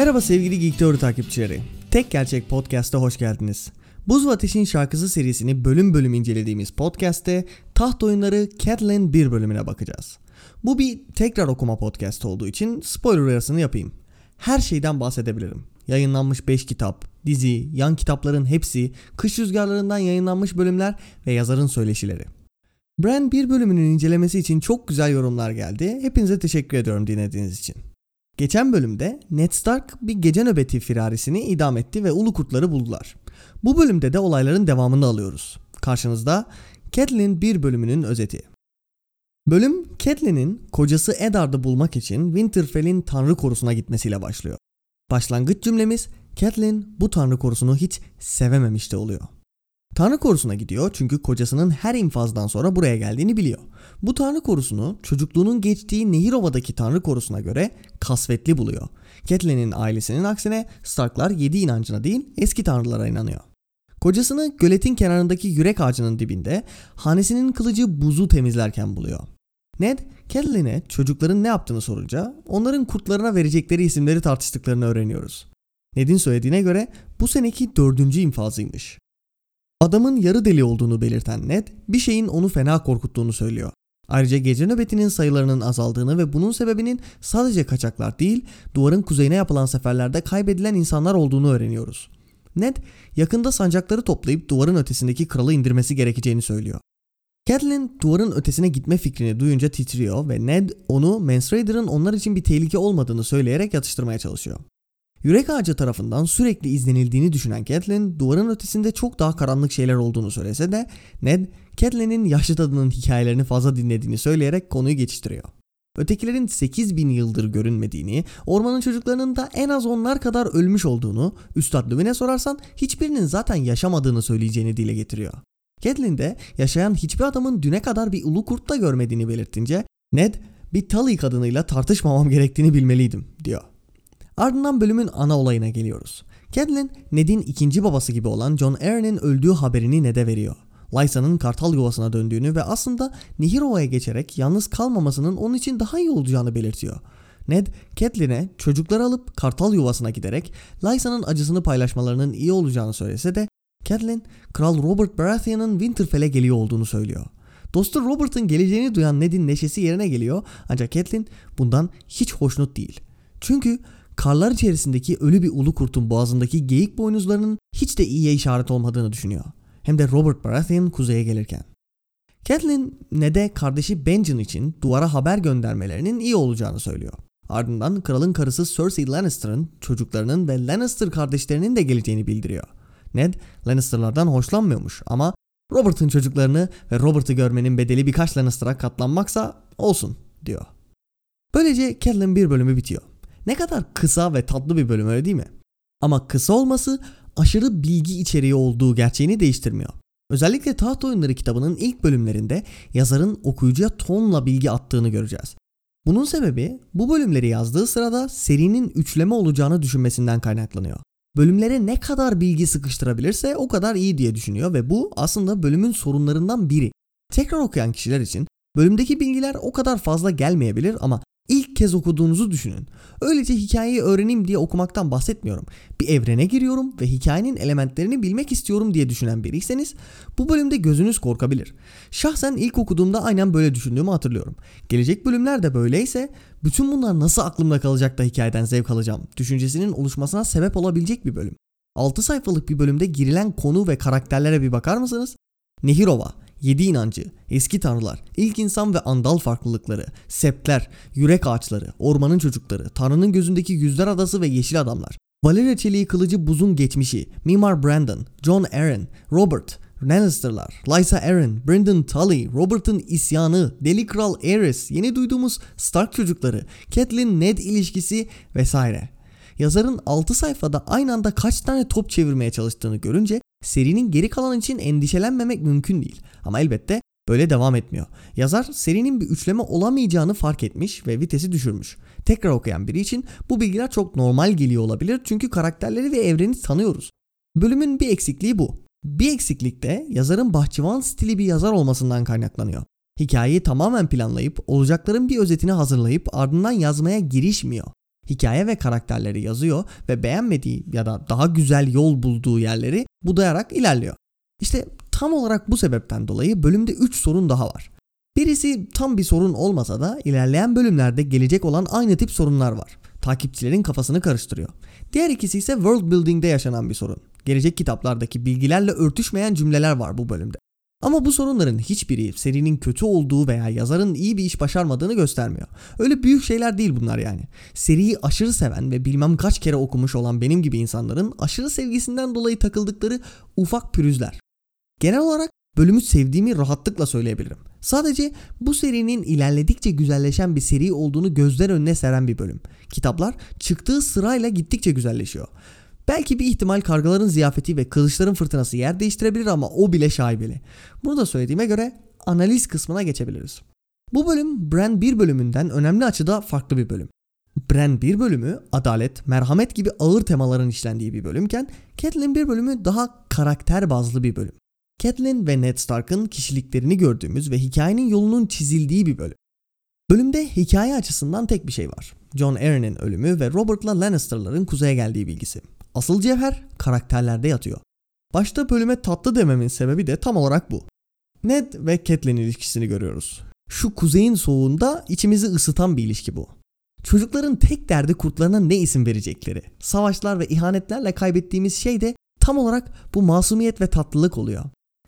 Merhaba sevgili Geek Teori takipçileri. Tek Gerçek Podcast'a hoş geldiniz. Buz ve Ateş'in şarkısı serisini bölüm bölüm incelediğimiz podcast'te taht oyunları Catelyn 1 bölümüne bakacağız. Bu bir tekrar okuma podcast olduğu için spoiler uyarısını yapayım. Her şeyden bahsedebilirim. Yayınlanmış 5 kitap, dizi, yan kitapların hepsi, kış rüzgarlarından yayınlanmış bölümler ve yazarın söyleşileri. Brand 1 bölümünün incelemesi için çok güzel yorumlar geldi. Hepinize teşekkür ediyorum dinlediğiniz için. Geçen bölümde Ned Stark bir gece nöbeti firarisini idam etti ve ulu kurtları buldular. Bu bölümde de olayların devamını alıyoruz. Karşınızda Catelyn 1 bölümünün özeti. Bölüm Catelyn'in kocası Eddard'ı bulmak için Winterfell'in tanrı korusuna gitmesiyle başlıyor. Başlangıç cümlemiz Catelyn bu tanrı korusunu hiç sevememiş de oluyor. Tanrı korusuna gidiyor çünkü kocasının her infazdan sonra buraya geldiğini biliyor. Bu tanrı korusunu çocukluğunun geçtiği Nehirova'daki tanrı korusuna göre kasvetli buluyor. Catelyn'in ailesinin aksine Starklar yedi inancına değil eski tanrılara inanıyor. Kocasını göletin kenarındaki yürek ağacının dibinde hanesinin kılıcı buzu temizlerken buluyor. Ned, Catelyn'e çocukların ne yaptığını sorunca onların kurtlarına verecekleri isimleri tartıştıklarını öğreniyoruz. Ned'in söylediğine göre bu seneki dördüncü infazıymış. Adamın yarı deli olduğunu belirten Ned, bir şeyin onu fena korkuttuğunu söylüyor. Ayrıca gece nöbetinin sayılarının azaldığını ve bunun sebebinin sadece kaçaklar değil, duvarın kuzeyine yapılan seferlerde kaybedilen insanlar olduğunu öğreniyoruz. Ned, yakında sancakları toplayıp duvarın ötesindeki kralı indirmesi gerekeceğini söylüyor. Catelyn duvarın ötesine gitme fikrini duyunca titriyor ve Ned onu Mance Raider'ın onlar için bir tehlike olmadığını söyleyerek yatıştırmaya çalışıyor. Yürek ağacı tarafından sürekli izlenildiğini düşünen Catelyn duvarın ötesinde çok daha karanlık şeyler olduğunu söylese de Ned Catelyn'in yaşlı tadının hikayelerini fazla dinlediğini söyleyerek konuyu geçiştiriyor. Ötekilerin 8000 yıldır görünmediğini, ormanın çocuklarının da en az onlar kadar ölmüş olduğunu, Üstad Lüven'e sorarsan hiçbirinin zaten yaşamadığını söyleyeceğini dile getiriyor. Catelyn de yaşayan hiçbir adamın düne kadar bir ulu kurt da görmediğini belirtince Ned bir Tully kadınıyla tartışmamam gerektiğini bilmeliydim diyor. Ardından bölümün ana olayına geliyoruz. Catelyn, Ned'in ikinci babası gibi olan John Arryn'in öldüğü haberini Ned'e veriyor. Lysa'nın kartal yuvasına döndüğünü ve aslında Nihirova'ya geçerek yalnız kalmamasının onun için daha iyi olacağını belirtiyor. Ned, Catelyn'e çocukları alıp kartal yuvasına giderek Lysa'nın acısını paylaşmalarının iyi olacağını söylese de Catelyn, Kral Robert Baratheon'ın Winterfell'e geliyor olduğunu söylüyor. Dostu Robert'ın geleceğini duyan Ned'in neşesi yerine geliyor ancak Catelyn bundan hiç hoşnut değil. Çünkü karlar içerisindeki ölü bir ulu kurtun boğazındaki geyik boynuzlarının hiç de iyiye işaret olmadığını düşünüyor. Hem de Robert Baratheon kuzeye gelirken. Catelyn Ned'e kardeşi Benjen için duvara haber göndermelerinin iyi olacağını söylüyor. Ardından kralın karısı Cersei Lannister'ın çocuklarının ve Lannister kardeşlerinin de geleceğini bildiriyor. Ned Lannister'lardan hoşlanmıyormuş ama Robert'ın çocuklarını ve Robert'ı görmenin bedeli birkaç Lannister'a katlanmaksa olsun diyor. Böylece Catelyn bir bölümü bitiyor. Ne kadar kısa ve tatlı bir bölüm öyle değil mi? Ama kısa olması aşırı bilgi içeriği olduğu gerçeğini değiştirmiyor. Özellikle Taht Oyunları kitabının ilk bölümlerinde yazarın okuyucuya tonla bilgi attığını göreceğiz. Bunun sebebi bu bölümleri yazdığı sırada serinin üçleme olacağını düşünmesinden kaynaklanıyor. Bölümlere ne kadar bilgi sıkıştırabilirse o kadar iyi diye düşünüyor ve bu aslında bölümün sorunlarından biri. Tekrar okuyan kişiler için bölümdeki bilgiler o kadar fazla gelmeyebilir ama kez okuduğunuzu düşünün. Öylece hikayeyi öğreneyim diye okumaktan bahsetmiyorum. Bir evrene giriyorum ve hikayenin elementlerini bilmek istiyorum diye düşünen biriyseniz bu bölümde gözünüz korkabilir. Şahsen ilk okuduğumda aynen böyle düşündüğümü hatırlıyorum. Gelecek bölümler de böyleyse bütün bunlar nasıl aklımda kalacak da hikayeden zevk alacağım düşüncesinin oluşmasına sebep olabilecek bir bölüm. 6 sayfalık bir bölümde girilen konu ve karakterlere bir bakar mısınız? Nehirova, Yedi inancı, eski tanrılar, ilk insan ve andal farklılıkları, septler, yürek ağaçları, ormanın çocukları, tanrının gözündeki yüzler adası ve yeşil adamlar, Valeria çeliği kılıcı buzun geçmişi, Mimar Brandon, John Aaron, Robert, Lannister'lar, Lysa Arryn, Brendan Tully, Robert'ın isyanı, Deli Kral Aerys, yeni duyduğumuz Stark çocukları, Catelyn Ned ilişkisi vesaire. Yazarın 6 sayfada aynı anda kaç tane top çevirmeye çalıştığını görünce serinin geri kalan için endişelenmemek mümkün değil. Ama elbette böyle devam etmiyor. Yazar serinin bir üçleme olamayacağını fark etmiş ve vitesi düşürmüş. Tekrar okuyan biri için bu bilgiler çok normal geliyor olabilir çünkü karakterleri ve evreni tanıyoruz. Bölümün bir eksikliği bu. Bir eksiklik de yazarın bahçıvan stili bir yazar olmasından kaynaklanıyor. Hikayeyi tamamen planlayıp olacakların bir özetini hazırlayıp ardından yazmaya girişmiyor. Hikaye ve karakterleri yazıyor ve beğenmediği ya da daha güzel yol bulduğu yerleri budayarak ilerliyor. İşte tam olarak bu sebepten dolayı bölümde 3 sorun daha var. Birisi tam bir sorun olmasa da ilerleyen bölümlerde gelecek olan aynı tip sorunlar var. Takipçilerin kafasını karıştırıyor. Diğer ikisi ise world building'de yaşanan bir sorun. Gelecek kitaplardaki bilgilerle örtüşmeyen cümleler var bu bölümde. Ama bu sorunların hiçbiri serinin kötü olduğu veya yazarın iyi bir iş başarmadığını göstermiyor. Öyle büyük şeyler değil bunlar yani. Seriyi aşırı seven ve bilmem kaç kere okumuş olan benim gibi insanların aşırı sevgisinden dolayı takıldıkları ufak pürüzler. Genel olarak bölümü sevdiğimi rahatlıkla söyleyebilirim. Sadece bu serinin ilerledikçe güzelleşen bir seri olduğunu gözler önüne seren bir bölüm. Kitaplar çıktığı sırayla gittikçe güzelleşiyor. Belki bir ihtimal kargaların ziyafeti ve kılıçların fırtınası yer değiştirebilir ama o bile şaibeli. Bunu da söylediğime göre analiz kısmına geçebiliriz. Bu bölüm Bran 1 bölümünden önemli açıda farklı bir bölüm. Bran 1 bölümü adalet, merhamet gibi ağır temaların işlendiği bir bölümken Catelyn 1 bölümü daha karakter bazlı bir bölüm. Catelyn ve Ned Stark'ın kişiliklerini gördüğümüz ve hikayenin yolunun çizildiği bir bölüm. Bölümde hikaye açısından tek bir şey var. Jon Arryn'in ölümü ve Robert'la Lannister'ların kuzeye geldiği bilgisi. Asıl cevher karakterlerde yatıyor. Başta bölüme tatlı dememin sebebi de tam olarak bu. Ned ve Catelyn ilişkisini görüyoruz. Şu kuzeyin soğuğunda içimizi ısıtan bir ilişki bu. Çocukların tek derdi kurtlarına ne isim verecekleri. Savaşlar ve ihanetlerle kaybettiğimiz şey de tam olarak bu masumiyet ve tatlılık oluyor.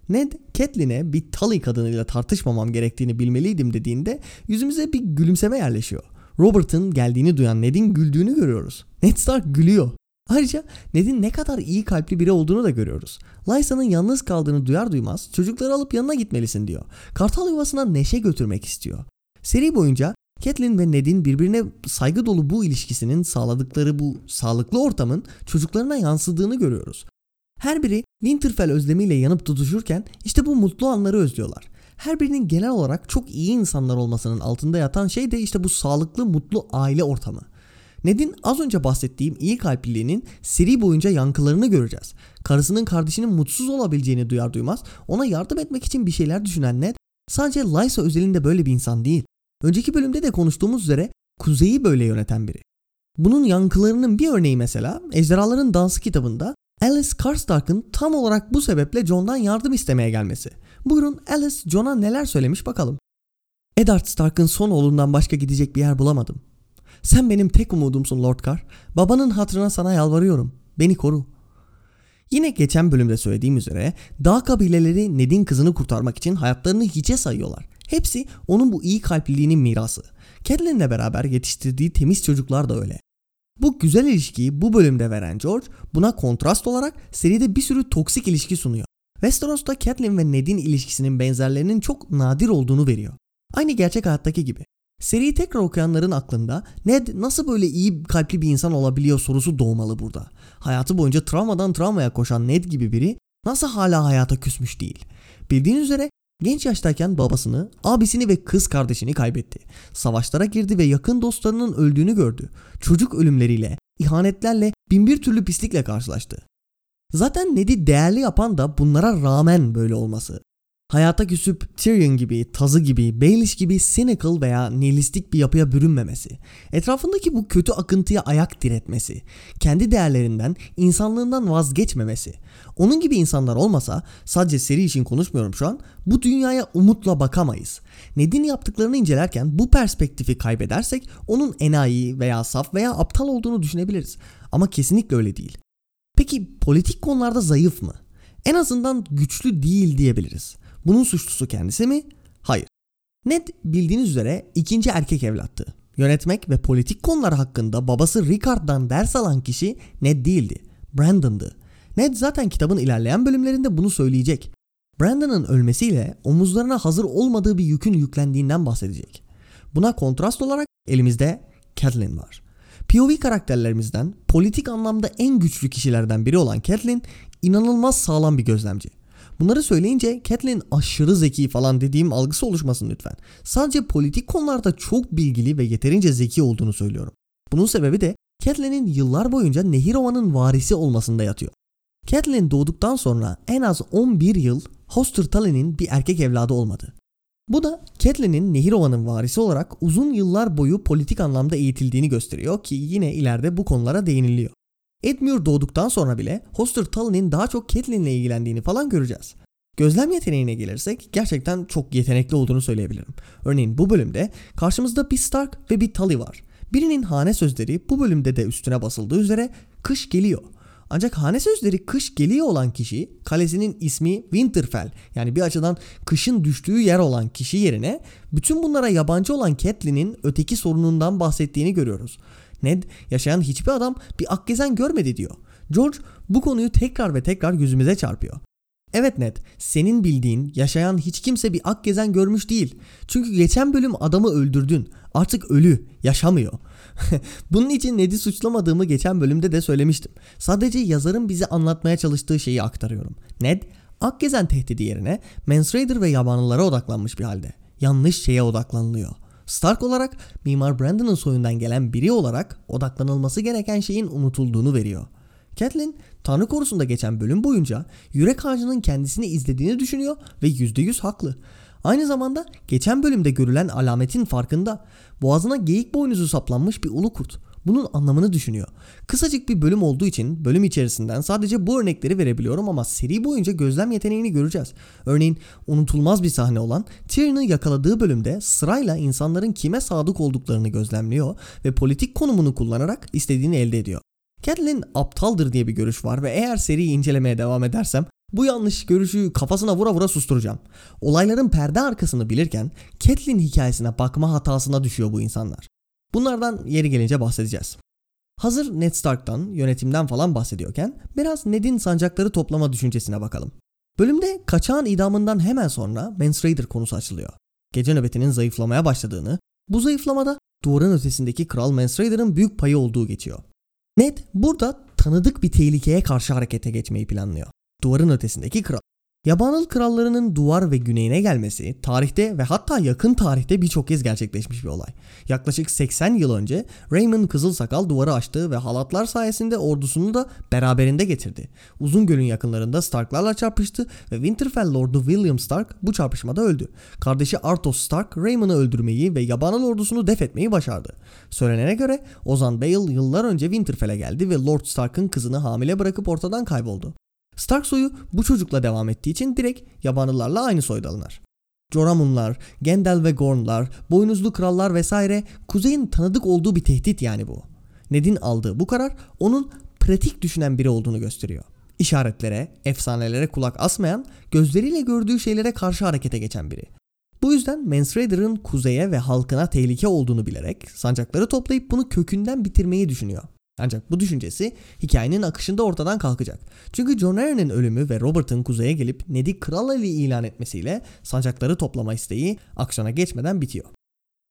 Ned, Catelyn'e bir Tully kadınıyla tartışmamam gerektiğini bilmeliydim dediğinde yüzümüze bir gülümseme yerleşiyor. Robert'ın geldiğini duyan Ned'in güldüğünü görüyoruz. Ned Stark gülüyor. Ayrıca Ned'in ne kadar iyi kalpli biri olduğunu da görüyoruz. Lysa'nın yalnız kaldığını duyar duymaz çocukları alıp yanına gitmelisin diyor. Kartal yuvasına neşe götürmek istiyor. Seri boyunca Catelyn ve Ned'in birbirine saygı dolu bu ilişkisinin sağladıkları bu sağlıklı ortamın çocuklarına yansıdığını görüyoruz. Her biri Winterfell özlemiyle yanıp tutuşurken işte bu mutlu anları özlüyorlar. Her birinin genel olarak çok iyi insanlar olmasının altında yatan şey de işte bu sağlıklı mutlu aile ortamı. Ned'in az önce bahsettiğim iyi kalpliliğinin seri boyunca yankılarını göreceğiz. Karısının kardeşinin mutsuz olabileceğini duyar duymaz ona yardım etmek için bir şeyler düşünen Ned sadece Lysa özelinde böyle bir insan değil. Önceki bölümde de konuştuğumuz üzere kuzeyi böyle yöneten biri. Bunun yankılarının bir örneği mesela Ejderhaların Dansı kitabında Alice Karstark'ın tam olarak bu sebeple Jon'dan yardım istemeye gelmesi. Buyurun Alice Jon'a neler söylemiş bakalım. Eddard Stark'ın son oğlundan başka gidecek bir yer bulamadım. Sen benim tek umudumsun Lord Carr. Babanın hatırına sana yalvarıyorum. Beni koru. Yine geçen bölümde söylediğim üzere dağ kabileleri Ned'in kızını kurtarmak için hayatlarını hiçe sayıyorlar. Hepsi onun bu iyi kalpliliğinin mirası. Catelyn'le beraber yetiştirdiği temiz çocuklar da öyle. Bu güzel ilişkiyi bu bölümde veren George buna kontrast olarak seride bir sürü toksik ilişki sunuyor. Westeros'ta Catelyn ve Ned'in ilişkisinin benzerlerinin çok nadir olduğunu veriyor. Aynı gerçek hayattaki gibi. Seriyi tekrar okuyanların aklında Ned nasıl böyle iyi kalpli bir insan olabiliyor sorusu doğmalı burada. Hayatı boyunca travmadan travmaya koşan Ned gibi biri nasıl hala hayata küsmüş değil. Bildiğiniz üzere genç yaştayken babasını, abisini ve kız kardeşini kaybetti. Savaşlara girdi ve yakın dostlarının öldüğünü gördü. Çocuk ölümleriyle, ihanetlerle, binbir türlü pislikle karşılaştı. Zaten Ned'i değerli yapan da bunlara rağmen böyle olması. Hayata küsüp Tyrion gibi, Tazı gibi, Baelish gibi cynical veya nihilistik bir yapıya bürünmemesi, etrafındaki bu kötü akıntıya ayak diretmesi, kendi değerlerinden, insanlığından vazgeçmemesi. Onun gibi insanlar olmasa, sadece seri için konuşmuyorum şu an, bu dünyaya umutla bakamayız. Ned'in yaptıklarını incelerken bu perspektifi kaybedersek onun enayi veya saf veya aptal olduğunu düşünebiliriz. Ama kesinlikle öyle değil. Peki politik konularda zayıf mı? En azından güçlü değil diyebiliriz. Bunun suçlusu kendisi mi? Hayır. Ned bildiğiniz üzere ikinci erkek evlattı. Yönetmek ve politik konular hakkında babası Rickard'dan ders alan kişi Ned değildi. Brandon'dı. Ned zaten kitabın ilerleyen bölümlerinde bunu söyleyecek. Brandon'ın ölmesiyle omuzlarına hazır olmadığı bir yükün yüklendiğinden bahsedecek. Buna kontrast olarak elimizde Catelyn var. POV karakterlerimizden politik anlamda en güçlü kişilerden biri olan Catelyn inanılmaz sağlam bir gözlemci. Bunları söyleyince Catelyn aşırı zeki falan dediğim algısı oluşmasın lütfen. Sadece politik konularda çok bilgili ve yeterince zeki olduğunu söylüyorum. Bunun sebebi de Catelyn'in yıllar boyunca Nehirova'nın varisi olmasında yatıyor. Catelyn doğduktan sonra en az 11 yıl Hoster Tully'nin bir erkek evladı olmadı. Bu da Catelyn'in Nehirova'nın varisi olarak uzun yıllar boyu politik anlamda eğitildiğini gösteriyor ki yine ileride bu konulara değiniliyor. Edmure doğduktan sonra bile Hoster Tully'nin daha çok Catelyn'le ilgilendiğini falan göreceğiz. Gözlem yeteneğine gelirsek gerçekten çok yetenekli olduğunu söyleyebilirim. Örneğin bu bölümde karşımızda bir Stark ve bir Tully var. Birinin hane sözleri bu bölümde de üstüne basıldığı üzere kış geliyor. Ancak hane sözleri kış geliyor olan kişi kalesinin ismi Winterfell yani bir açıdan kışın düştüğü yer olan kişi yerine bütün bunlara yabancı olan Catelyn'in öteki sorunundan bahsettiğini görüyoruz. Ned yaşayan hiçbir adam bir akgezen görmedi diyor. George bu konuyu tekrar ve tekrar yüzümüze çarpıyor. Evet Ned, senin bildiğin yaşayan hiç kimse bir ak gezen görmüş değil. Çünkü geçen bölüm adamı öldürdün. Artık ölü, yaşamıyor. Bunun için Ned'i suçlamadığımı geçen bölümde de söylemiştim. Sadece yazarın bize anlatmaya çalıştığı şeyi aktarıyorum. Ned, ak gezen tehdidi yerine Mance Raider ve yabanlılara odaklanmış bir halde. Yanlış şeye odaklanılıyor. Stark olarak Mimar Brandon'ın soyundan gelen biri olarak odaklanılması gereken şeyin unutulduğunu veriyor. Catelyn Tanrı korusunda geçen bölüm boyunca yürek ağacının kendisini izlediğini düşünüyor ve %100 haklı. Aynı zamanda geçen bölümde görülen alametin farkında. Boğazına geyik boynuzu saplanmış bir ulu kurt. Bunun anlamını düşünüyor. Kısacık bir bölüm olduğu için bölüm içerisinden sadece bu örnekleri verebiliyorum ama seri boyunca gözlem yeteneğini göreceğiz. Örneğin unutulmaz bir sahne olan Tyrion'u yakaladığı bölümde sırayla insanların kime sadık olduklarını gözlemliyor ve politik konumunu kullanarak istediğini elde ediyor. Catelyn aptaldır diye bir görüş var ve eğer seriyi incelemeye devam edersem bu yanlış görüşü kafasına vura vura susturacağım. Olayların perde arkasını bilirken Catelyn hikayesine bakma hatasına düşüyor bu insanlar. Bunlardan yeri gelince bahsedeceğiz. Hazır Ned Stark'tan, yönetimden falan bahsediyorken biraz Ned'in sancakları toplama düşüncesine bakalım. Bölümde kaçağın idamından hemen sonra Mance Raider konusu açılıyor. Gece nöbetinin zayıflamaya başladığını, bu zayıflamada duvarın ötesindeki Kral Mance Raider'ın büyük payı olduğu geçiyor. Ned burada tanıdık bir tehlikeye karşı harekete geçmeyi planlıyor. Duvarın ötesindeki kral. Yabanıl krallarının duvar ve güneyine gelmesi tarihte ve hatta yakın tarihte birçok kez gerçekleşmiş bir olay. Yaklaşık 80 yıl önce Raymond Kızılsakal duvarı açtı ve halatlar sayesinde ordusunu da beraberinde getirdi. Uzun gölün yakınlarında Starklarla çarpıştı ve Winterfell Lordu William Stark bu çarpışmada öldü. Kardeşi Arthos Stark Raymond'ı öldürmeyi ve Yabanıl ordusunu def etmeyi başardı. Söylenene göre Ozan Bale yıllar önce Winterfell'e geldi ve Lord Stark'ın kızını hamile bırakıp ortadan kayboldu. Stark soyu bu çocukla devam ettiği için direkt yabanlılarla aynı soyda alınır. Joramunlar, Gendel ve Gornlar, boynuzlu krallar vesaire kuzeyin tanıdık olduğu bir tehdit yani bu. Ned'in aldığı bu karar onun pratik düşünen biri olduğunu gösteriyor. İşaretlere, efsanelere kulak asmayan, gözleriyle gördüğü şeylere karşı harekete geçen biri. Bu yüzden Raider'ın kuzeye ve halkına tehlike olduğunu bilerek sancakları toplayıp bunu kökünden bitirmeyi düşünüyor. Ancak bu düşüncesi hikayenin akışında ortadan kalkacak. Çünkü John Arryn'in ölümü ve Robert'ın kuzeye gelip Ned'i kral eli ilan etmesiyle sancakları toplama isteği aksiyona geçmeden bitiyor.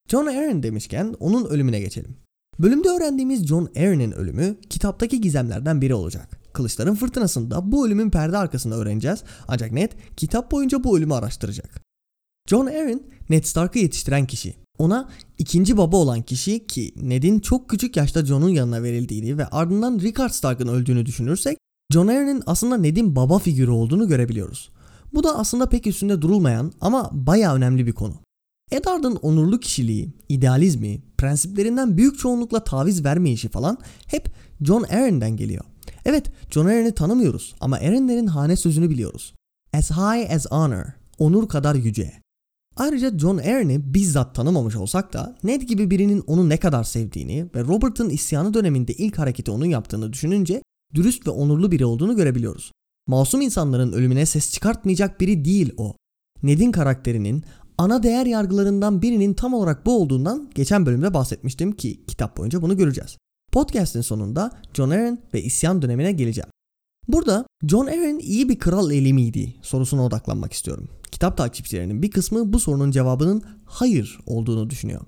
John Arryn demişken onun ölümüne geçelim. Bölümde öğrendiğimiz John Arryn'in ölümü kitaptaki gizemlerden biri olacak. Kılıçların Fırtınası'nda bu ölümün perde arkasını öğreneceğiz ancak Ned kitap boyunca bu ölümü araştıracak. John Arryn, Ned Stark'ı yetiştiren kişi. Ona ikinci baba olan kişi ki Ned'in çok küçük yaşta Jon'un yanına verildiğini ve ardından Rickard Stark'ın öldüğünü düşünürsek Jon Arryn'in aslında Ned'in baba figürü olduğunu görebiliyoruz. Bu da aslında pek üstünde durulmayan ama baya önemli bir konu. Eddard'ın onurlu kişiliği, idealizmi, prensiplerinden büyük çoğunlukla taviz vermeyişi falan hep Jon Arryn'den geliyor. Evet, Jon Arryn'i tanımıyoruz ama Arryn'lerin hane sözünü biliyoruz. As high as honor, onur kadar yüce. Ayrıca John Arryn'i bizzat tanımamış olsak da Ned gibi birinin onu ne kadar sevdiğini ve Robert'ın isyanı döneminde ilk hareketi onun yaptığını düşününce dürüst ve onurlu biri olduğunu görebiliyoruz. Masum insanların ölümüne ses çıkartmayacak biri değil o. Ned'in karakterinin ana değer yargılarından birinin tam olarak bu olduğundan geçen bölümde bahsetmiştim ki kitap boyunca bunu göreceğiz. Podcast'in sonunda John Arryn ve isyan dönemine geleceğim. Burada John Arryn iyi bir kral eli miydi sorusuna odaklanmak istiyorum. Kitap takipçilerinin bir kısmı bu sorunun cevabının hayır olduğunu düşünüyor.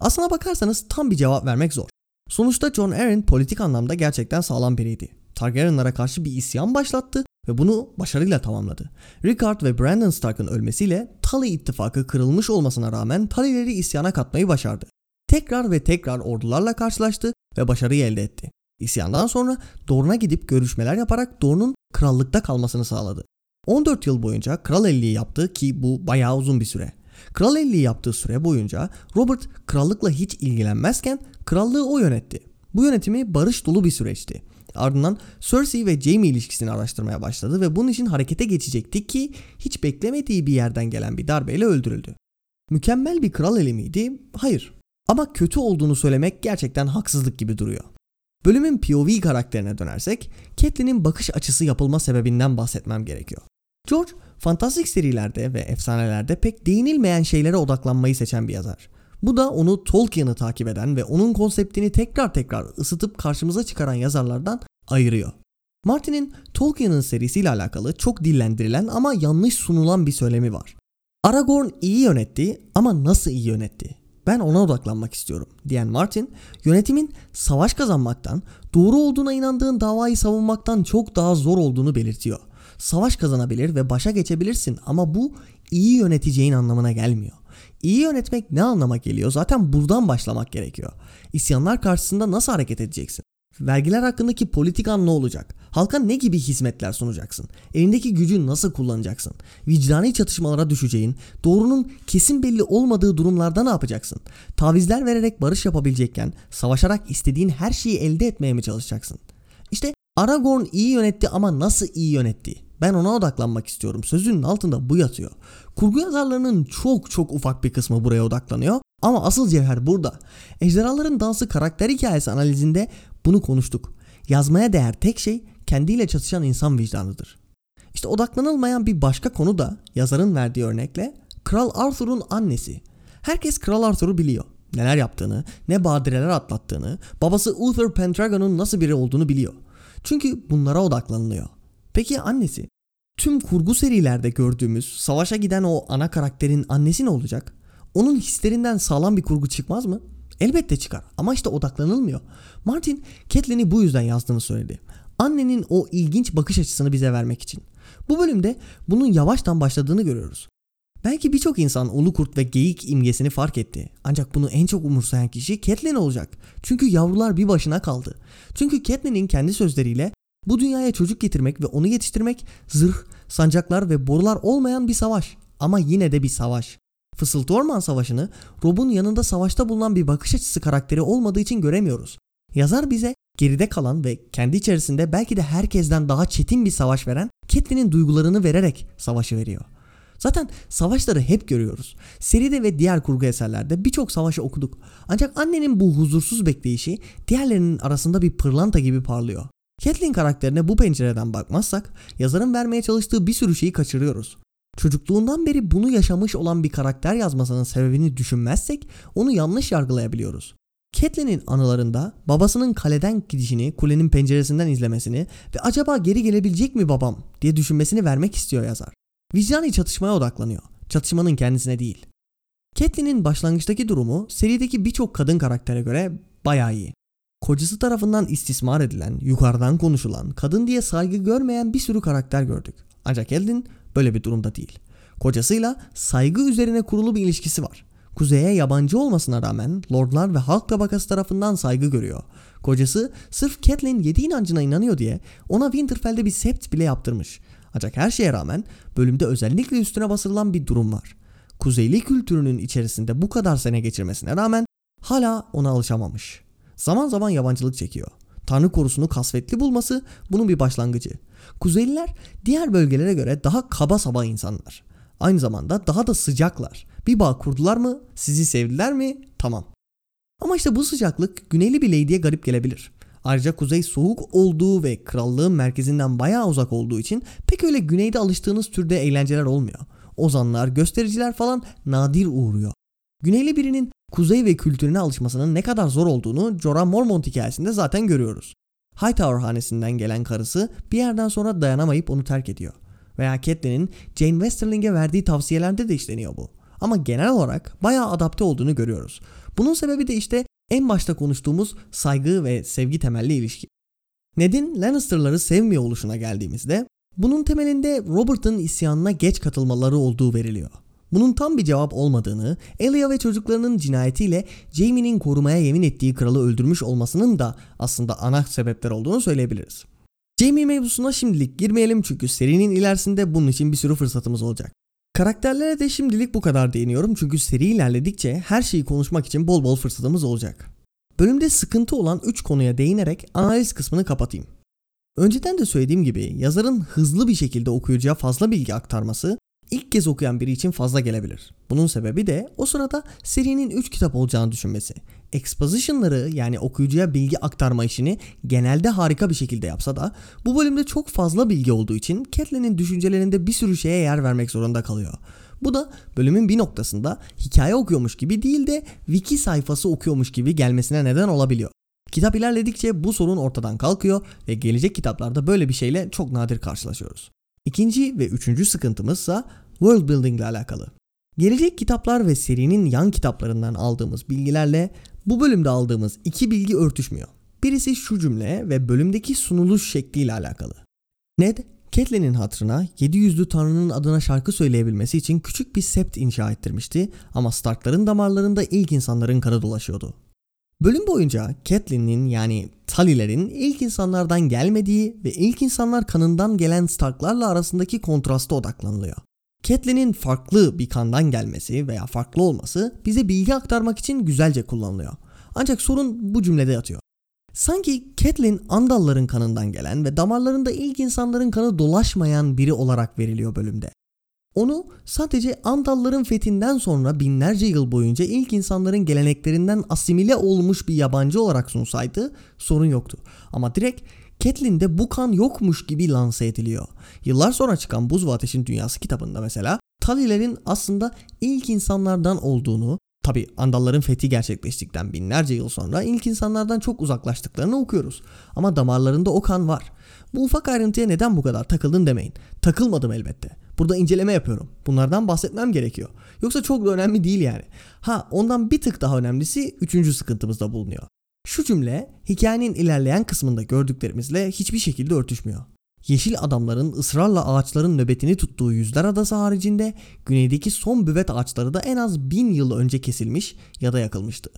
Aslına bakarsanız tam bir cevap vermek zor. Sonuçta John Arryn politik anlamda gerçekten sağlam biriydi. Targaryenlara karşı bir isyan başlattı ve bunu başarıyla tamamladı. Rickard ve Brandon Stark'ın ölmesiyle Tully ittifakı kırılmış olmasına rağmen Tully'leri isyana katmayı başardı. Tekrar ve tekrar ordularla karşılaştı ve başarıyı elde etti. İsyandan sonra Dorne'a gidip görüşmeler yaparak Dorne'un krallıkta kalmasını sağladı. 14 yıl boyunca kral elliği yaptı ki bu bayağı uzun bir süre. Kral elliği yaptığı süre boyunca Robert krallıkla hiç ilgilenmezken krallığı o yönetti. Bu yönetimi barış dolu bir süreçti. Ardından Cersei ve Jaime ilişkisini araştırmaya başladı ve bunun için harekete geçecekti ki hiç beklemediği bir yerden gelen bir darbeyle öldürüldü. Mükemmel bir kral eli miydi? Hayır. Ama kötü olduğunu söylemek gerçekten haksızlık gibi duruyor. Bölümün POV karakterine dönersek, Catelyn'in bakış açısı yapılma sebebinden bahsetmem gerekiyor. George, fantastik serilerde ve efsanelerde pek değinilmeyen şeylere odaklanmayı seçen bir yazar. Bu da onu Tolkien'ı takip eden ve onun konseptini tekrar tekrar ısıtıp karşımıza çıkaran yazarlardan ayırıyor. Martin'in Tolkien'ın serisiyle alakalı çok dillendirilen ama yanlış sunulan bir söylemi var. Aragorn iyi yönetti ama nasıl iyi yönetti? Ben ona odaklanmak istiyorum diyen Martin, yönetimin savaş kazanmaktan, doğru olduğuna inandığın davayı savunmaktan çok daha zor olduğunu belirtiyor. Savaş kazanabilir ve başa geçebilirsin ama bu iyi yöneteceğin anlamına gelmiyor. İyi yönetmek ne anlama geliyor? Zaten buradan başlamak gerekiyor. İsyanlar karşısında nasıl hareket edeceksin? Vergiler hakkındaki politikan ne olacak? Halka ne gibi hizmetler sunacaksın? Elindeki gücü nasıl kullanacaksın? Vicdani çatışmalara düşeceğin, doğrunun kesin belli olmadığı durumlarda ne yapacaksın? Tavizler vererek barış yapabilecekken, savaşarak istediğin her şeyi elde etmeye mi çalışacaksın? Aragorn iyi yönetti ama nasıl iyi yönetti? Ben ona odaklanmak istiyorum. Sözünün altında bu yatıyor. Kurgu yazarlarının çok çok ufak bir kısmı buraya odaklanıyor. Ama asıl cevher burada. Ejderhaların Dansı karakter hikayesi analizinde bunu konuştuk. Yazmaya değer tek şey kendiyle çatışan insan vicdanıdır. İşte odaklanılmayan bir başka konu da yazarın verdiği örnekle Kral Arthur'un annesi. Herkes Kral Arthur'u biliyor. Neler yaptığını, ne badireler atlattığını, babası Uther Pendragon'un nasıl biri olduğunu biliyor. Çünkü bunlara odaklanılıyor. Peki annesi? Tüm kurgu serilerde gördüğümüz savaşa giden o ana karakterin annesi ne olacak? Onun hislerinden sağlam bir kurgu çıkmaz mı? Elbette çıkar ama işte odaklanılmıyor. Martin Catelyn'i bu yüzden yazdığını söyledi. Annenin o ilginç bakış açısını bize vermek için. Bu bölümde bunun yavaştan başladığını görüyoruz. Belki birçok insan ulu kurt ve geyik imgesini fark etti. Ancak bunu en çok umursayan kişi Catelyn olacak. Çünkü yavrular bir başına kaldı. Çünkü Catelyn'in kendi sözleriyle bu dünyaya çocuk getirmek ve onu yetiştirmek zırh, sancaklar ve borular olmayan bir savaş. Ama yine de bir savaş. Fısıltı Orman Savaşı'nı Rob'un yanında savaşta bulunan bir bakış açısı karakteri olmadığı için göremiyoruz. Yazar bize geride kalan ve kendi içerisinde belki de herkesten daha çetin bir savaş veren Catelyn'in duygularını vererek savaşı veriyor. Zaten savaşları hep görüyoruz. Seride ve diğer kurgu eserlerde birçok savaşı okuduk. Ancak annenin bu huzursuz bekleyişi diğerlerinin arasında bir pırlanta gibi parlıyor. Catelyn karakterine bu pencereden bakmazsak yazarın vermeye çalıştığı bir sürü şeyi kaçırıyoruz. Çocukluğundan beri bunu yaşamış olan bir karakter yazmasının sebebini düşünmezsek onu yanlış yargılayabiliyoruz. Catelyn'in anılarında babasının kaleden gidişini kulenin penceresinden izlemesini ve acaba geri gelebilecek mi babam diye düşünmesini vermek istiyor yazar. Vicdani çatışmaya odaklanıyor. Çatışmanın kendisine değil. Catelyn'in başlangıçtaki durumu serideki birçok kadın karaktere göre bayağı iyi. Kocası tarafından istismar edilen, yukarıdan konuşulan, kadın diye saygı görmeyen bir sürü karakter gördük. Ancak Catelyn böyle bir durumda değil. Kocasıyla saygı üzerine kurulu bir ilişkisi var. Kuzeye yabancı olmasına rağmen lordlar ve halk tabakası tarafından saygı görüyor. Kocası sırf Catelyn yedi inancına inanıyor diye ona Winterfell'de bir sept bile yaptırmış. Ancak her şeye rağmen bölümde özellikle üstüne basılan bir durum var. Kuzeyli kültürünün içerisinde bu kadar sene geçirmesine rağmen hala ona alışamamış. Zaman zaman yabancılık çekiyor. Tanrı korusunu kasvetli bulması bunun bir başlangıcı. Kuzeyliler diğer bölgelere göre daha kaba saba insanlar. Aynı zamanda daha da sıcaklar. Bir bağ kurdular mı? Sizi sevdiler mi? Tamam. Ama işte bu sıcaklık güneyli bir lady'ye garip gelebilir. Ayrıca kuzey soğuk olduğu ve krallığın merkezinden bayağı uzak olduğu için pek öyle güneyde alıştığınız türde eğlenceler olmuyor. Ozanlar, göstericiler falan nadir uğruyor. Güneyli birinin kuzey ve kültürüne alışmasının ne kadar zor olduğunu Jorah Mormont hikayesinde zaten görüyoruz. Hightower hanesinden gelen karısı bir yerden sonra dayanamayıp onu terk ediyor. Veya Catelyn'in Jane Westerling'e verdiği tavsiyelerde de işleniyor bu. Ama genel olarak bayağı adapte olduğunu görüyoruz. Bunun sebebi de işte en başta konuştuğumuz saygı ve sevgi temelli ilişki. Ned'in Lannister'ları sevmiyor oluşuna geldiğimizde bunun temelinde Robert'ın isyanına geç katılmaları olduğu veriliyor. Bunun tam bir cevap olmadığını, Elia ve çocuklarının cinayetiyle Jaime'nin korumaya yemin ettiği kralı öldürmüş olmasının da aslında ana sebepler olduğunu söyleyebiliriz. Jaime mevzusuna şimdilik girmeyelim çünkü serinin ilerisinde bunun için bir sürü fırsatımız olacak. Karakterlere de şimdilik bu kadar değiniyorum çünkü seri ilerledikçe her şeyi konuşmak için bol bol fırsatımız olacak. Bölümde sıkıntı olan 3 konuya değinerek analiz kısmını kapatayım. Önceden de söylediğim gibi yazarın hızlı bir şekilde okuyucuya fazla bilgi aktarması ilk kez okuyan biri için fazla gelebilir. Bunun sebebi de o sırada serinin 3 kitap olacağını düşünmesi. Exposition'ları yani okuyucuya bilgi aktarma işini genelde harika bir şekilde yapsa da bu bölümde çok fazla bilgi olduğu için Catelyn'in düşüncelerinde bir sürü şeye yer vermek zorunda kalıyor. Bu da bölümün bir noktasında hikaye okuyormuş gibi değil de wiki sayfası okuyormuş gibi gelmesine neden olabiliyor. Kitap ilerledikçe bu sorun ortadan kalkıyor ve gelecek kitaplarda böyle bir şeyle çok nadir karşılaşıyoruz. İkinci ve üçüncü sıkıntımızsa world building ile alakalı. Gelecek kitaplar ve serinin yan kitaplarından aldığımız bilgilerle bu bölümde aldığımız iki bilgi örtüşmüyor. Birisi şu cümle ve bölümdeki sunuluş şekliyle alakalı. Ned, Catelyn'in hatırına 700'lü tanrının adına şarkı söyleyebilmesi için küçük bir sept inşa ettirmişti ama Starkların damarlarında ilk insanların kanı dolaşıyordu. Bölüm boyunca Catelyn'in yani Tully'lerin ilk insanlardan gelmediği ve ilk insanlar kanından gelen Stark'larla arasındaki kontrasta odaklanılıyor. Catelyn'in farklı bir kandan gelmesi veya farklı olması bize bilgi aktarmak için güzelce kullanılıyor. Ancak sorun bu cümlede yatıyor. Sanki Catelyn Andalların kanından gelen ve damarlarında ilk insanların kanı dolaşmayan biri olarak veriliyor bölümde. Onu sadece Andalların fethinden sonra binlerce yıl boyunca ilk insanların geleneklerinden asimile olmuş bir yabancı olarak sunsaydı sorun yoktu. Ama direkt Catelyn'de bu kan yokmuş gibi lanse ediliyor. Yıllar sonra çıkan Buz ve Ateşin Dünyası kitabında mesela Tully'lerin aslında ilk insanlardan olduğunu, tabi Andalların fethi gerçekleştikten binlerce yıl sonra ilk insanlardan çok uzaklaştıklarını okuyoruz. Ama damarlarında o kan var. Bu ufak ayrıntıya neden bu kadar takıldın demeyin. Takılmadım elbette. Burada inceleme yapıyorum. Bunlardan bahsetmem gerekiyor. Yoksa çok da önemli değil yani. Ha ondan bir tık daha önemlisi üçüncü sıkıntımızda bulunuyor. Şu cümle hikayenin ilerleyen kısmında gördüklerimizle hiçbir şekilde örtüşmüyor. Yeşil adamların ısrarla ağaçların nöbetini tuttuğu Yüzler Adası haricinde güneydeki son büvet ağaçları da en az bin yıl önce kesilmiş ya da yakılmıştı.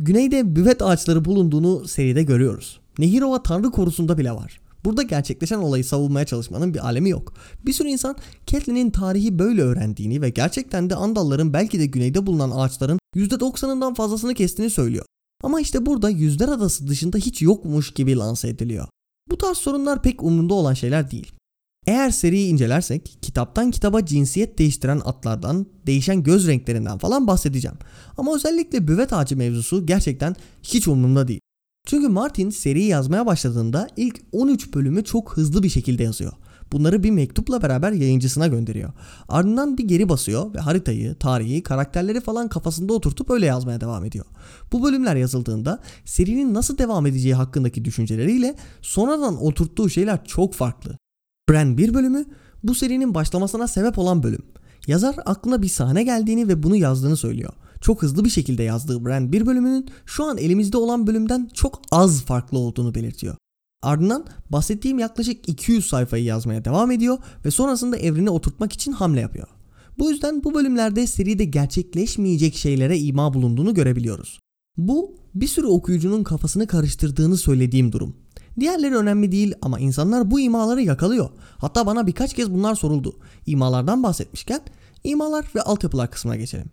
Güneyde büvet ağaçları bulunduğunu seride görüyoruz. Nehirova Tanrı korusunda bile var. Burada gerçekleşen olayı savunmaya çalışmanın bir alemi yok. Bir sürü insan Catelyn'in tarihi böyle öğrendiğini ve gerçekten de Andalların belki de güneyde bulunan ağaçların %90'ından fazlasını kestiğini söylüyor. Ama işte burada Yüzler Adası dışında hiç yokmuş gibi lanse ediliyor. Bu tarz sorunlar pek umurunda olan şeyler değil. Eğer seriyi incelersek kitaptan kitaba cinsiyet değiştiren atlardan, değişen göz renklerinden falan bahsedeceğim. Ama özellikle büvet ağacı mevzusu gerçekten hiç umurumda değil. Çünkü Martin seriyi yazmaya başladığında ilk 13 bölümü çok hızlı bir şekilde yazıyor. Bunları bir mektupla beraber yayıncısına gönderiyor. Ardından bir geri basıyor ve haritayı, tarihi, karakterleri falan kafasında oturtup öyle yazmaya devam ediyor. Bu bölümler yazıldığında serinin nasıl devam edeceği hakkındaki düşünceleriyle sonradan oturttuğu şeyler çok farklı. Bran bir bölümü bu serinin başlamasına sebep olan bölüm. Yazar aklına bir sahne geldiğini ve bunu yazdığını söylüyor çok hızlı bir şekilde yazdığı Brand bir bölümünün şu an elimizde olan bölümden çok az farklı olduğunu belirtiyor. Ardından bahsettiğim yaklaşık 200 sayfayı yazmaya devam ediyor ve sonrasında evreni oturtmak için hamle yapıyor. Bu yüzden bu bölümlerde seride gerçekleşmeyecek şeylere ima bulunduğunu görebiliyoruz. Bu bir sürü okuyucunun kafasını karıştırdığını söylediğim durum. Diğerleri önemli değil ama insanlar bu imaları yakalıyor. Hatta bana birkaç kez bunlar soruldu. İmalardan bahsetmişken imalar ve altyapılar kısmına geçelim.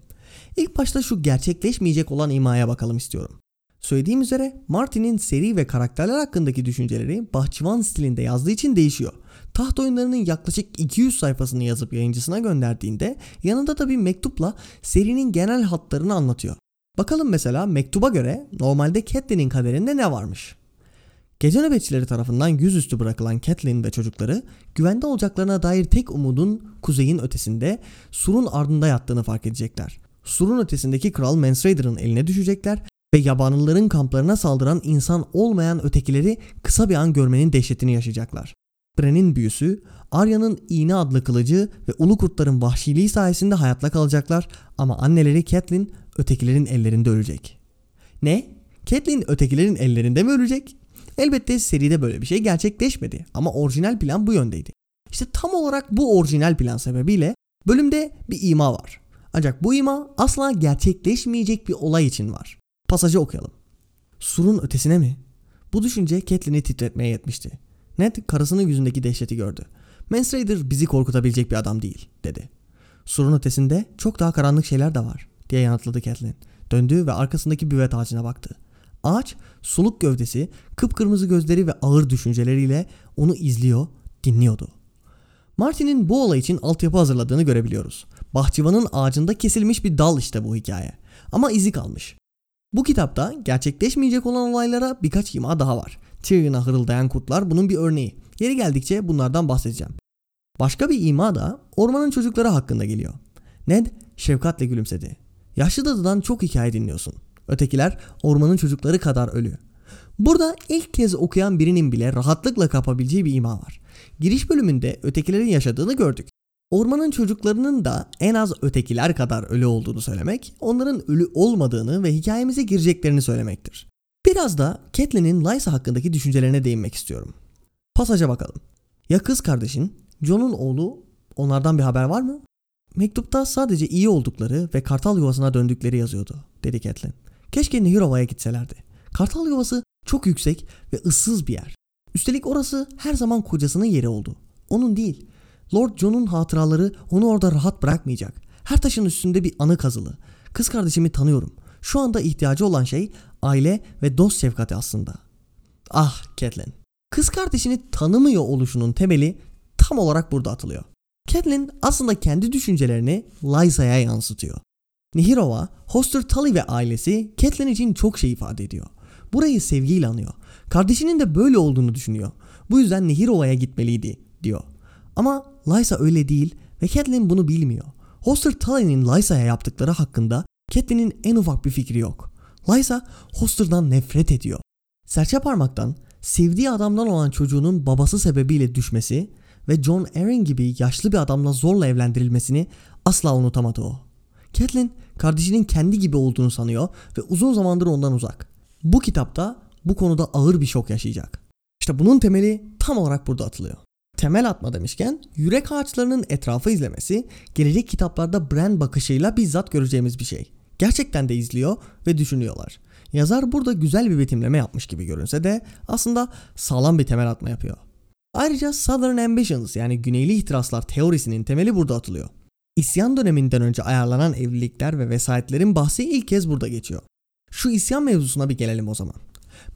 İlk başta şu gerçekleşmeyecek olan imaya bakalım istiyorum. Söylediğim üzere Martin'in seri ve karakterler hakkındaki düşünceleri bahçıvan stilinde yazdığı için değişiyor. Taht oyunlarının yaklaşık 200 sayfasını yazıp yayıncısına gönderdiğinde yanında da bir mektupla serinin genel hatlarını anlatıyor. Bakalım mesela mektuba göre normalde Catelyn'in kaderinde ne varmış? Gece nöbetçileri tarafından yüzüstü bırakılan Catelyn ve çocukları güvende olacaklarına dair tek umudun kuzeyin ötesinde surun ardında yattığını fark edecekler surun ötesindeki kral Mance Raider'ın eline düşecekler ve yabanlıların kamplarına saldıran insan olmayan ötekileri kısa bir an görmenin dehşetini yaşayacaklar. Bren'in büyüsü, Arya'nın iğne adlı kılıcı ve ulu kurtların vahşiliği sayesinde hayatta kalacaklar ama anneleri Catelyn ötekilerin ellerinde ölecek. Ne? Catelyn ötekilerin ellerinde mi ölecek? Elbette seride böyle bir şey gerçekleşmedi ama orijinal plan bu yöndeydi. İşte tam olarak bu orijinal plan sebebiyle bölümde bir ima var. Ancak bu ima asla gerçekleşmeyecek bir olay için var. Pasajı okuyalım. Surun ötesine mi? Bu düşünce Catelyn'i titretmeye yetmişti. Ned karısının yüzündeki dehşeti gördü. Mance bizi korkutabilecek bir adam değil dedi. Surun ötesinde çok daha karanlık şeyler de var diye yanıtladı Catelyn. Döndü ve arkasındaki büvet ağacına baktı. Ağaç soluk gövdesi, kıpkırmızı gözleri ve ağır düşünceleriyle onu izliyor, dinliyordu. Martin'in bu olay için altyapı hazırladığını görebiliyoruz. Bahçıvanın ağacında kesilmiş bir dal işte bu hikaye. Ama izi kalmış. Bu kitapta gerçekleşmeyecek olan olaylara birkaç ima daha var. Tyrion'a hırıldayan kurtlar bunun bir örneği. Yeri geldikçe bunlardan bahsedeceğim. Başka bir ima da ormanın çocukları hakkında geliyor. Ned şefkatle gülümsedi. Yaşlı dadıdan çok hikaye dinliyorsun. Ötekiler ormanın çocukları kadar ölü. Burada ilk kez okuyan birinin bile rahatlıkla kapabileceği bir ima var. Giriş bölümünde ötekilerin yaşadığını gördük. Ormanın çocuklarının da en az ötekiler kadar ölü olduğunu söylemek, onların ölü olmadığını ve hikayemize gireceklerini söylemektir. Biraz da Catelyn'in Lysa hakkındaki düşüncelerine değinmek istiyorum. Pasaja bakalım. Ya kız kardeşin, John'un oğlu, onlardan bir haber var mı? Mektupta sadece iyi oldukları ve kartal yuvasına döndükleri yazıyordu, dedi Catelyn. Keşke Nehirova'ya gitselerdi. Kartal yuvası çok yüksek ve ıssız bir yer. Üstelik orası her zaman kocasının yeri oldu. Onun değil. Lord John'un hatıraları onu orada rahat bırakmayacak. Her taşın üstünde bir anı kazılı. Kız kardeşimi tanıyorum. Şu anda ihtiyacı olan şey aile ve dost şefkati aslında. Ah Catelyn. Kız kardeşini tanımıyor oluşunun temeli tam olarak burada atılıyor. Catelyn aslında kendi düşüncelerini Lysa'ya yansıtıyor. Nihirova, Hoster Tully ve ailesi Catelyn için çok şey ifade ediyor. Burayı sevgiyle anıyor. Kardeşinin de böyle olduğunu düşünüyor. Bu yüzden Nehirova'ya gitmeliydi diyor. Ama Lysa öyle değil ve Catelyn bunu bilmiyor. Hoster Tully'nin Lysa'ya yaptıkları hakkında Catelyn'in en ufak bir fikri yok. Lysa Hoster'dan nefret ediyor. Serçe parmaktan sevdiği adamdan olan çocuğunun babası sebebiyle düşmesi ve John Arryn gibi yaşlı bir adamla zorla evlendirilmesini asla unutamadı o. Catelyn kardeşinin kendi gibi olduğunu sanıyor ve uzun zamandır ondan uzak. Bu kitapta bu konuda ağır bir şok yaşayacak. İşte bunun temeli tam olarak burada atılıyor. Temel atma demişken yürek ağaçlarının etrafı izlemesi gelecek kitaplarda Bran bakışıyla bizzat göreceğimiz bir şey. Gerçekten de izliyor ve düşünüyorlar. Yazar burada güzel bir betimleme yapmış gibi görünse de aslında sağlam bir temel atma yapıyor. Ayrıca Southern Ambitions yani Güneyli ihtiraslar teorisinin temeli burada atılıyor. İsyan döneminden önce ayarlanan evlilikler ve vesayetlerin bahsi ilk kez burada geçiyor. Şu isyan mevzusuna bir gelelim o zaman.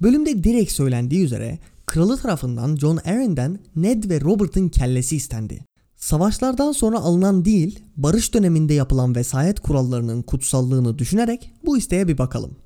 Bölümde direkt söylendiği üzere kralı tarafından John Arryn'den Ned ve Robert'ın kellesi istendi. Savaşlardan sonra alınan değil, barış döneminde yapılan vesayet kurallarının kutsallığını düşünerek bu isteğe bir bakalım.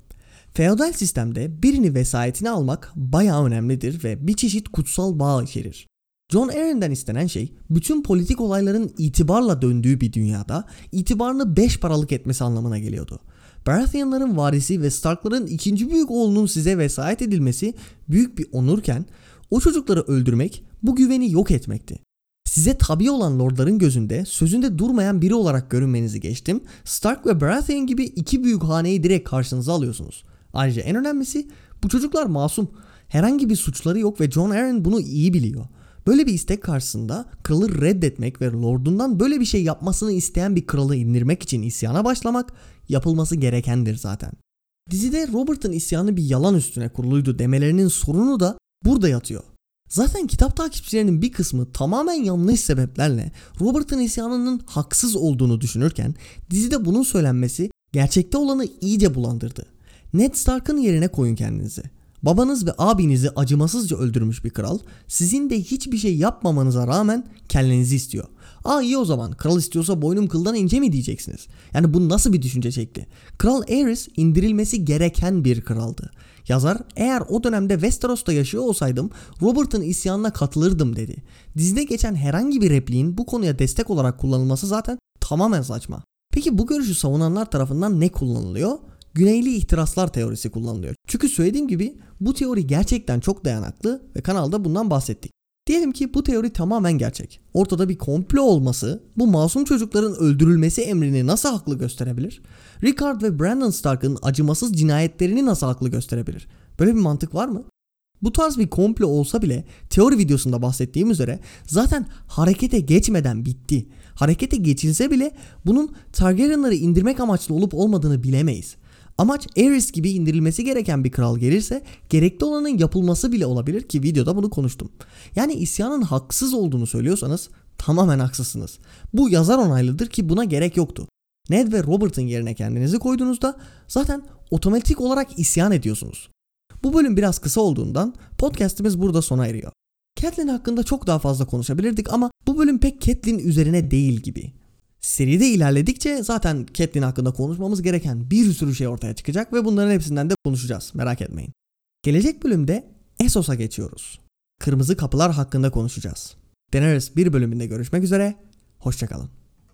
Feodal sistemde birini vesayetine almak bayağı önemlidir ve bir çeşit kutsal bağ içerir. John Arryn'den istenen şey bütün politik olayların itibarla döndüğü bir dünyada itibarını beş paralık etmesi anlamına geliyordu. Baratheonların varisi ve Starkların ikinci büyük oğlunun size vesayet edilmesi büyük bir onurken o çocukları öldürmek bu güveni yok etmekti. Size tabi olan lordların gözünde sözünde durmayan biri olarak görünmenizi geçtim. Stark ve Baratheon gibi iki büyük haneyi direkt karşınıza alıyorsunuz. Ayrıca en önemlisi bu çocuklar masum. Herhangi bir suçları yok ve John Arryn bunu iyi biliyor. Böyle bir istek karşısında kralı reddetmek ve lordundan böyle bir şey yapmasını isteyen bir kralı indirmek için isyana başlamak yapılması gerekendir zaten. Dizide Robert'ın isyanı bir yalan üstüne kuruluydu demelerinin sorunu da burada yatıyor. Zaten kitap takipçilerinin bir kısmı tamamen yanlış sebeplerle Robert'ın isyanının haksız olduğunu düşünürken dizide bunun söylenmesi gerçekte olanı iyice bulandırdı. Ned Stark'ın yerine koyun kendinizi. Babanız ve abinizi acımasızca öldürmüş bir kral sizin de hiçbir şey yapmamanıza rağmen kellenizi istiyor. Aa iyi o zaman kral istiyorsa boynum kıldan ince mi diyeceksiniz. Yani bu nasıl bir düşünce şekli? Kral Aerys indirilmesi gereken bir kraldı. Yazar eğer o dönemde Westeros'ta yaşıyor olsaydım Robert'ın isyanına katılırdım dedi. Dizide geçen herhangi bir repliğin bu konuya destek olarak kullanılması zaten tamamen saçma. Peki bu görüşü savunanlar tarafından ne kullanılıyor? Güneyli ihtiraslar teorisi kullanılıyor. Çünkü söylediğim gibi bu teori gerçekten çok dayanaklı ve kanalda bundan bahsettik. Diyelim ki bu teori tamamen gerçek. Ortada bir komplo olması bu masum çocukların öldürülmesi emrini nasıl haklı gösterebilir? Rickard ve Brandon Stark'ın acımasız cinayetlerini nasıl haklı gösterebilir? Böyle bir mantık var mı? Bu tarz bir komplo olsa bile teori videosunda bahsettiğim üzere zaten harekete geçmeden bitti. Harekete geçilse bile bunun Targaryenları indirmek amaçlı olup olmadığını bilemeyiz. Amaç Aerys gibi indirilmesi gereken bir kral gelirse gerekli olanın yapılması bile olabilir ki videoda bunu konuştum. Yani isyanın haksız olduğunu söylüyorsanız tamamen haksızsınız. Bu yazar onaylıdır ki buna gerek yoktu. Ned ve Robert'ın yerine kendinizi koyduğunuzda zaten otomatik olarak isyan ediyorsunuz. Bu bölüm biraz kısa olduğundan podcast'imiz burada sona eriyor. Catelyn hakkında çok daha fazla konuşabilirdik ama bu bölüm pek Catelyn üzerine değil gibi. Seride ilerledikçe zaten Catelyn hakkında konuşmamız gereken bir sürü şey ortaya çıkacak ve bunların hepsinden de konuşacağız merak etmeyin. Gelecek bölümde Essos'a geçiyoruz. Kırmızı kapılar hakkında konuşacağız. Daenerys bir bölümünde görüşmek üzere, hoşçakalın.